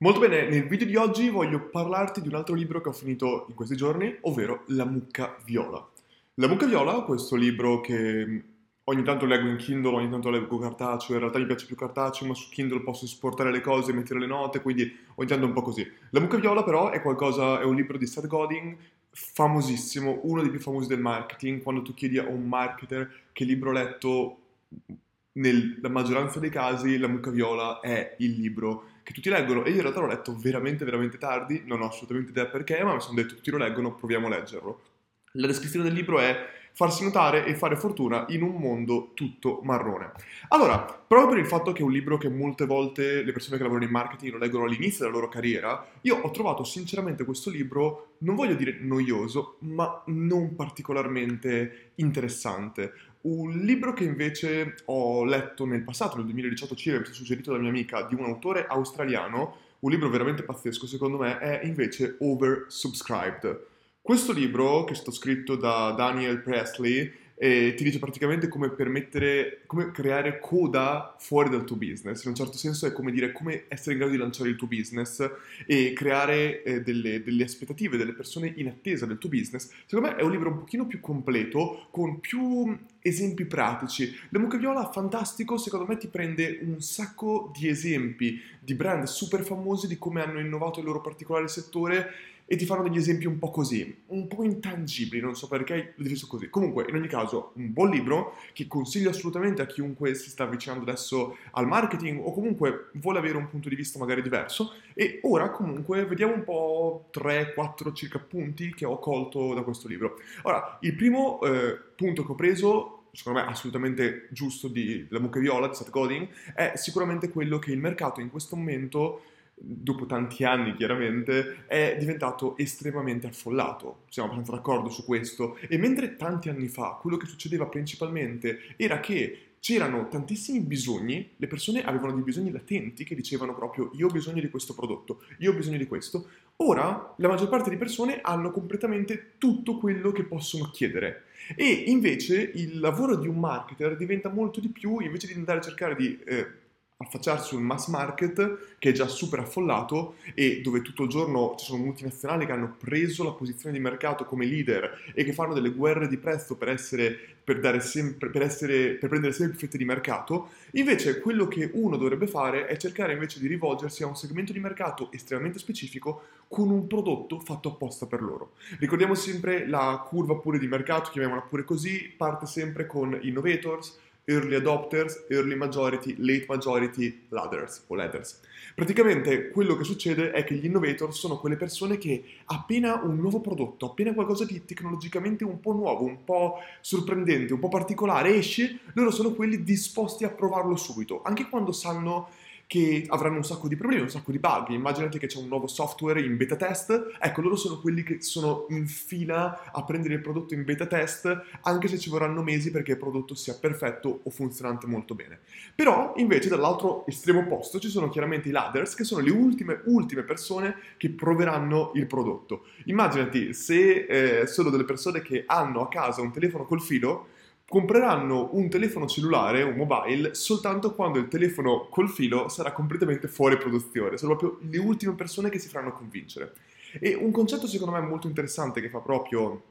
Molto bene, nel video di oggi voglio parlarti di un altro libro che ho finito in questi giorni, ovvero La mucca viola. La mucca viola, questo libro che ogni tanto leggo in Kindle, ogni tanto leggo cartaceo, in realtà mi piace più cartaceo, ma su Kindle posso esportare le cose mettere le note, quindi ogni tanto è un po' così. La mucca viola però è qualcosa, è un libro di Seth Godin, famosissimo, uno dei più famosi del marketing, quando tu chiedi a un marketer che libro ho letto, nella maggioranza dei casi La mucca viola è il libro che tutti leggono e io in realtà l'ho letto veramente veramente tardi, non ho assolutamente idea perché, ma mi sono detto tutti lo leggono, proviamo a leggerlo. La descrizione del libro è farsi notare e fare fortuna in un mondo tutto marrone. Allora, proprio per il fatto che è un libro che molte volte le persone che lavorano in marketing lo leggono all'inizio della loro carriera, io ho trovato sinceramente questo libro, non voglio dire noioso, ma non particolarmente interessante. Un libro che invece ho letto nel passato, nel 2018 circa, mi è suggerito da mia amica, di un autore australiano, un libro veramente pazzesco secondo me, è invece Oversubscribed. Questo libro, che è stato scritto da Daniel Presley, e ti dice praticamente come permettere, come creare coda fuori dal tuo business. In un certo senso è come dire come essere in grado di lanciare il tuo business e creare eh, delle, delle, aspettative delle persone in attesa del tuo business. Secondo me è un libro un pochino più completo, con più esempi pratici. La mucca viola, fantastico, secondo me ti prende un sacco di esempi di brand super famosi di come hanno innovato il loro particolare settore e ti fanno degli esempi un po' così, un po' intangibili, non so perché l'ho deciso così. Comunque, in ogni caso, un buon libro che consiglio assolutamente a chiunque si sta avvicinando adesso al marketing o comunque vuole avere un punto di vista magari diverso. E ora comunque vediamo un po' 3-4 circa punti che ho colto da questo libro. Ora, il primo eh, punto che ho preso secondo me assolutamente giusto di La mucca viola di Seth Godin, è sicuramente quello che il mercato in questo momento dopo tanti anni chiaramente, è diventato estremamente affollato. Siamo abbastanza d'accordo su questo. E mentre tanti anni fa quello che succedeva principalmente era che c'erano tantissimi bisogni, le persone avevano dei bisogni latenti che dicevano proprio io ho bisogno di questo prodotto, io ho bisogno di questo. Ora la maggior parte di persone hanno completamente tutto quello che possono chiedere. E invece il lavoro di un marketer diventa molto di più, invece di andare a cercare di eh, affacciarsi sul mass market che è già super affollato e dove tutto il giorno ci sono multinazionali che hanno preso la posizione di mercato come leader e che fanno delle guerre di prezzo per, essere, per, sempre, per, essere, per prendere sempre fette di mercato, invece quello che uno dovrebbe fare è cercare invece di rivolgersi a un segmento di mercato estremamente specifico con un prodotto fatto apposta per loro. Ricordiamo sempre la curva pure di mercato, chiamiamola pure così, parte sempre con innovators, early adopters, early majority, late majority, ladders o ladders. Praticamente quello che succede è che gli innovator sono quelle persone che appena un nuovo prodotto, appena qualcosa di tecnologicamente un po' nuovo, un po' sorprendente, un po' particolare esce, loro sono quelli disposti a provarlo subito, anche quando sanno che avranno un sacco di problemi, un sacco di bug. Immaginate che c'è un nuovo software in beta test, ecco, loro sono quelli che sono in fila a prendere il prodotto in beta test, anche se ci vorranno mesi perché il prodotto sia perfetto o funzionante molto bene. Però, invece, dall'altro estremo opposto ci sono chiaramente i ladders, che sono le ultime, ultime persone che proveranno il prodotto. Immaginati se eh, sono delle persone che hanno a casa un telefono col filo, compreranno un telefono cellulare, un mobile, soltanto quando il telefono col filo sarà completamente fuori produzione. Sono proprio le ultime persone che si faranno convincere. E un concetto secondo me molto interessante che fa proprio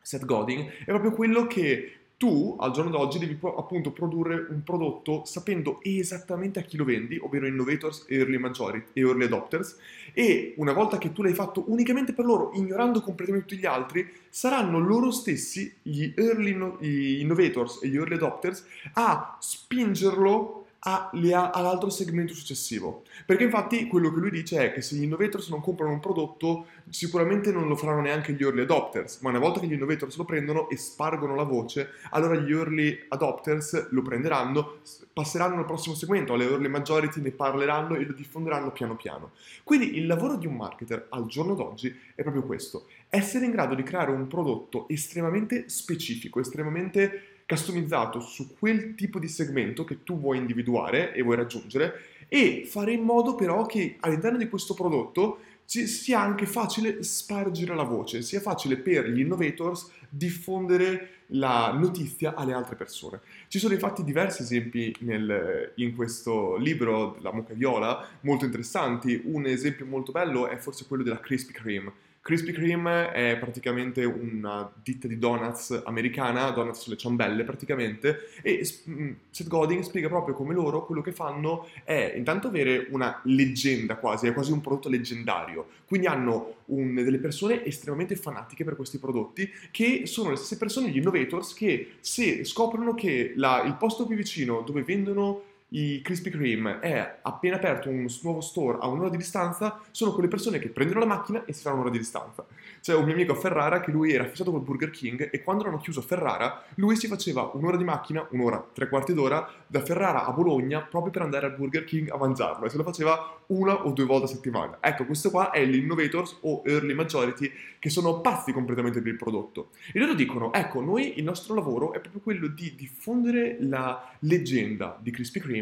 Seth Godin è proprio quello che tu al giorno d'oggi devi appunto produrre un prodotto sapendo esattamente a chi lo vendi, ovvero innovators, early majority e early adopters, e una volta che tu l'hai fatto unicamente per loro, ignorando completamente tutti gli altri, saranno loro stessi, gli early gli innovators e gli early adopters, a spingerlo all'altro segmento successivo. Perché infatti quello che lui dice è che se gli innovators non comprano un prodotto, sicuramente non lo faranno neanche gli early adopters, ma una volta che gli innovators lo prendono e spargono la voce, allora gli early adopters lo prenderanno, passeranno al prossimo segmento, alle early majority ne parleranno e lo diffonderanno piano piano. Quindi il lavoro di un marketer al giorno d'oggi è proprio questo, essere in grado di creare un prodotto estremamente specifico, estremamente customizzato su quel tipo di segmento che tu vuoi individuare e vuoi raggiungere e fare in modo però che all'interno di questo prodotto sia anche facile spargere la voce, sia facile per gli innovators diffondere la notizia alle altre persone. Ci sono infatti diversi esempi nel, in questo libro della Mucca Viola, molto interessanti. Un esempio molto bello è forse quello della Krispy Kreme. Krispy Kreme è praticamente una ditta di donuts americana, donuts sulle ciambelle praticamente, e mm, Seth Godin spiega proprio come loro quello che fanno è intanto avere una leggenda quasi, è quasi un prodotto leggendario, quindi hanno un, delle persone estremamente fanatiche per questi prodotti che sono le stesse persone, gli innovators, che se scoprono che la, il posto più vicino dove vendono i Krispy Kreme è appena aperto un nuovo store a un'ora di distanza, sono quelle persone che prendono la macchina e si fanno un'ora di distanza. C'è un mio amico a Ferrara che lui era fissato col Burger King e quando hanno chiuso Ferrara, lui si faceva un'ora di macchina, un'ora, tre quarti d'ora, da Ferrara a Bologna proprio per andare al Burger King a mangiarlo e se lo faceva una o due volte a settimana. Ecco, questo qua è l'innovators o early majority che sono pazzi completamente per il prodotto. E loro dicono, ecco, noi il nostro lavoro è proprio quello di diffondere la leggenda di Krispy Kreme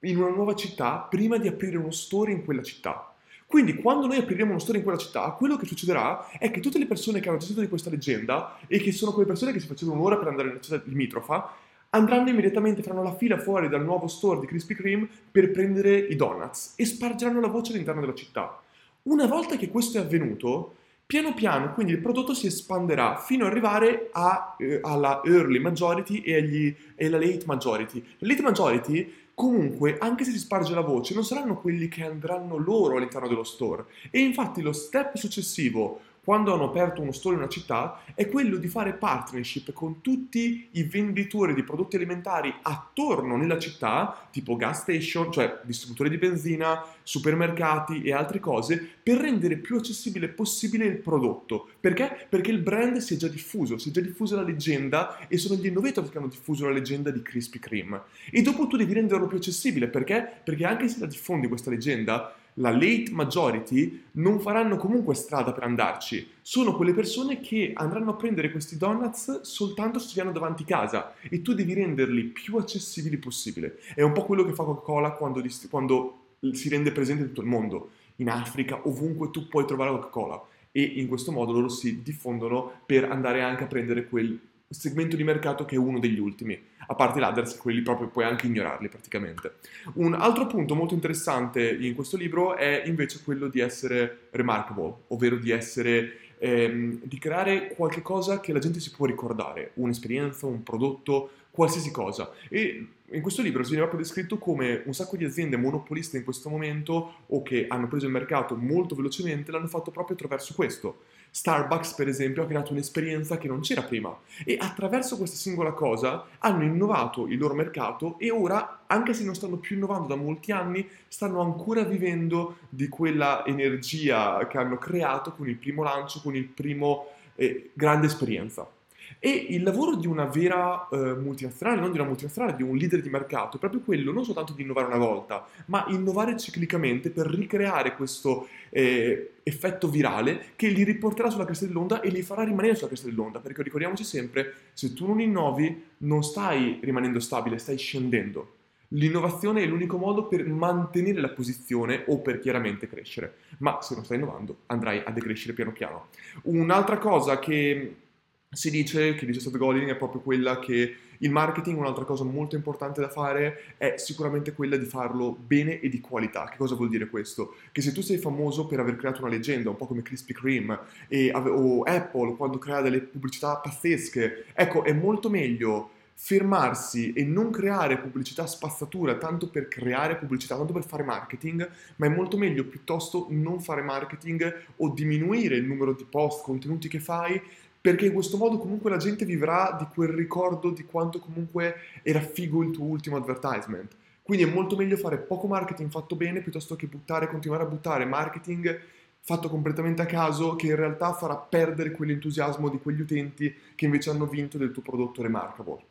in una nuova città prima di aprire uno store in quella città. Quindi quando noi apriremo uno store in quella città, quello che succederà è che tutte le persone che hanno gestito di questa leggenda e che sono quelle persone che si facevano un'ora per andare nella città limitrofa, andranno immediatamente, faranno la fila fuori dal nuovo store di Krispy Kreme per prendere i donuts e spargeranno la voce all'interno della città. Una volta che questo è avvenuto, piano piano quindi il prodotto si espanderà fino ad arrivare a, eh, alla early majority e, agli, e alla late majority. La late majority comunque, anche se si sparge la voce, non saranno quelli che andranno loro all'interno dello store. E infatti lo step successivo quando hanno aperto uno store in una città è quello di fare partnership con tutti i venditori di prodotti alimentari attorno nella città, tipo gas station, cioè distributori di benzina, supermercati e altre cose, per rendere più accessibile possibile il prodotto. Perché? Perché il brand si è già diffuso, si è già diffusa la leggenda e sono gli innovator che hanno diffuso la leggenda di Krispy Kreme. E dopo tu devi renderlo più accessibile, perché? Perché anche se la diffondi questa leggenda, la late majority non faranno comunque strada per andarci. Sono quelle persone che andranno a prendere questi donuts soltanto se ci hanno davanti casa e tu devi renderli più accessibili possibile. È un po' quello che fa Coca-Cola quando, quando si rende presente in tutto il mondo. In Africa, ovunque tu puoi trovare Coca-Cola e in questo modo loro si diffondono per andare anche a prendere quel segmento di mercato che è uno degli ultimi, a parte i quelli proprio puoi anche ignorarli praticamente. Un altro punto molto interessante in questo libro è invece quello di essere remarkable, ovvero di essere ehm, di creare qualche cosa che la gente si può ricordare, un'esperienza, un prodotto, qualsiasi cosa. E in questo libro si viene proprio descritto come un sacco di aziende monopoliste in questo momento o che hanno preso il mercato molto velocemente l'hanno fatto proprio attraverso questo. Starbucks, per esempio, ha creato un'esperienza che non c'era prima e attraverso questa singola cosa hanno innovato il loro mercato e ora, anche se non stanno più innovando da molti anni, stanno ancora vivendo di quella energia che hanno creato con il primo lancio, con il primo eh, grande esperienza. E il lavoro di una vera eh, multinazionale, non di una multinazionale, di un leader di mercato, è proprio quello non soltanto di innovare una volta, ma innovare ciclicamente per ricreare questo eh, effetto virale che li riporterà sulla cresta dell'onda e li farà rimanere sulla cresta dell'onda. Perché ricordiamoci sempre, se tu non innovi, non stai rimanendo stabile, stai scendendo. L'innovazione è l'unico modo per mantenere la posizione o per chiaramente crescere, ma se non stai innovando andrai a decrescere piano piano. Un'altra cosa che si dice, che dice Seth Godin, è proprio quella che il marketing, un'altra cosa molto importante da fare, è sicuramente quella di farlo bene e di qualità. Che cosa vuol dire questo? Che se tu sei famoso per aver creato una leggenda, un po' come Krispy Kreme e, o Apple, quando crea delle pubblicità pazzesche, ecco, è molto meglio fermarsi e non creare pubblicità spazzatura tanto per creare pubblicità, tanto per fare marketing, ma è molto meglio piuttosto non fare marketing o diminuire il numero di post, contenuti che fai perché in questo modo comunque la gente vivrà di quel ricordo di quanto comunque era figo il tuo ultimo advertisement. Quindi è molto meglio fare poco marketing fatto bene piuttosto che buttare, continuare a buttare marketing fatto completamente a caso che in realtà farà perdere quell'entusiasmo di quegli utenti che invece hanno vinto del tuo prodotto remarkable.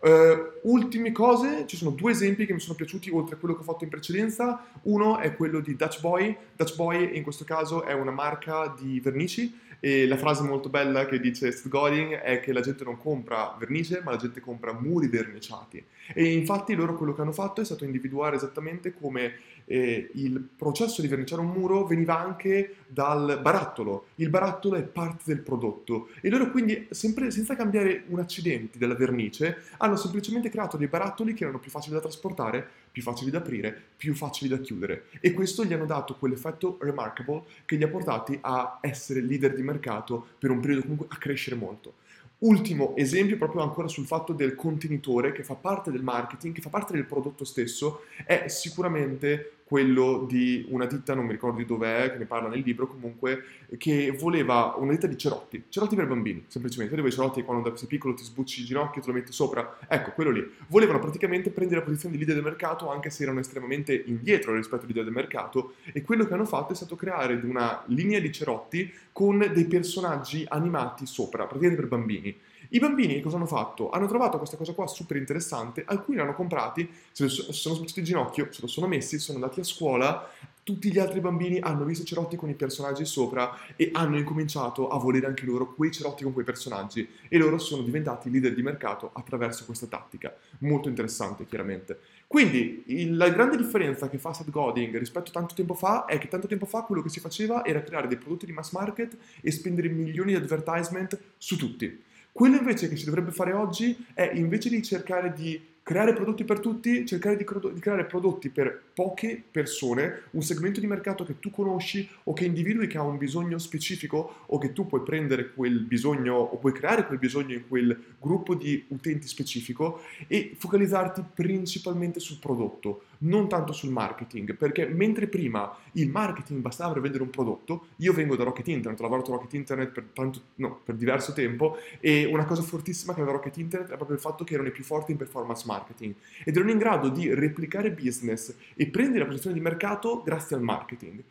Uh, ultime cose, ci sono due esempi che mi sono piaciuti oltre a quello che ho fatto in precedenza. Uno è quello di Dutch Boy. Dutch Boy in questo caso è una marca di vernici e la frase molto bella che dice Seth Godin è che la gente non compra vernice, ma la gente compra muri verniciati. E infatti loro quello che hanno fatto è stato individuare esattamente come eh, il processo di verniciare un muro veniva anche dal barattolo. Il barattolo è parte del prodotto e loro quindi, sempre senza cambiare un accidente della vernice, hanno semplicemente creato dei barattoli che erano più facili da trasportare, più facili da aprire, più facili da chiudere. E questo gli hanno dato quell'effetto remarkable che li ha portati a essere leader di mercato per un periodo comunque a crescere molto. Ultimo esempio, proprio ancora sul fatto del contenitore che fa parte del marketing, che fa parte del prodotto stesso, è sicuramente quello di una ditta, non mi ricordo di dov'è, che ne parla nel libro comunque, che voleva una ditta di cerotti, cerotti per bambini, semplicemente, dove i cerotti quando sei piccolo ti sbucci il ginocchio e te lo metti sopra, ecco, quello lì. Volevano praticamente prendere la posizione di leader del mercato anche se erano estremamente indietro rispetto ai leader del mercato e quello che hanno fatto è stato creare una linea di cerotti con dei personaggi animati sopra, praticamente per bambini. I bambini cosa hanno fatto? Hanno trovato questa cosa qua super interessante, alcuni l'hanno comprati, se sono sbucciati il ginocchio, se lo sono messi, sono andati a scuola, tutti gli altri bambini hanno visto i cerotti con i personaggi sopra e hanno incominciato a volere anche loro quei cerotti con quei personaggi e loro sono diventati leader di mercato attraverso questa tattica. Molto interessante, chiaramente. Quindi il, la grande differenza che fa Seth Godin rispetto a tanto tempo fa è che tanto tempo fa quello che si faceva era creare dei prodotti di mass market e spendere milioni di advertisement su tutti. Quello invece che si dovrebbe fare oggi è invece di cercare di creare prodotti per tutti, cercare di, di, creare prodotti per poche persone, un segmento di mercato che tu conosci o che individui che ha un bisogno specifico o che tu puoi prendere quel bisogno o puoi creare quel bisogno in quel gruppo di utenti specifico e focalizzarti principalmente sul prodotto, non tanto sul marketing, perché mentre prima il marketing bastava per vendere un prodotto, io vengo da Rocket Internet, ho lavorato a Rocket Internet per, tanto, no, per diverso tempo e una cosa fortissima che aveva Rocket Internet è proprio il fatto che erano i più forti in performance marketing ed erano in grado di replicare business e prendere la posizione di mercato grazie al marketing.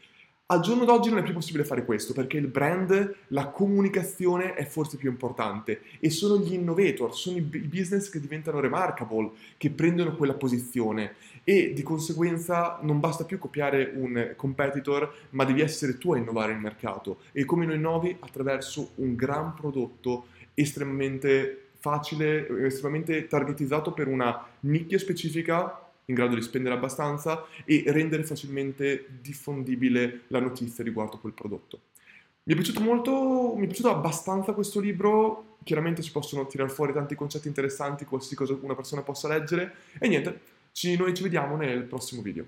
Al giorno d'oggi non è più possibile fare questo perché il brand, la comunicazione è forse più importante e sono gli innovator, sono i business che diventano remarkable, che prendono quella posizione e di conseguenza non basta più copiare un competitor ma devi essere tu a innovare il mercato. E come lo innovi? Attraverso un gran prodotto estremamente facile, estremamente targetizzato per una nicchia specifica in grado di spendere abbastanza e rendere facilmente diffondibile la notizia riguardo quel prodotto. Mi è piaciuto molto, mi è piaciuto abbastanza questo libro, chiaramente si possono tirare fuori tanti concetti interessanti, qualsiasi cosa una persona possa leggere. E niente, ci, noi ci vediamo nel prossimo video.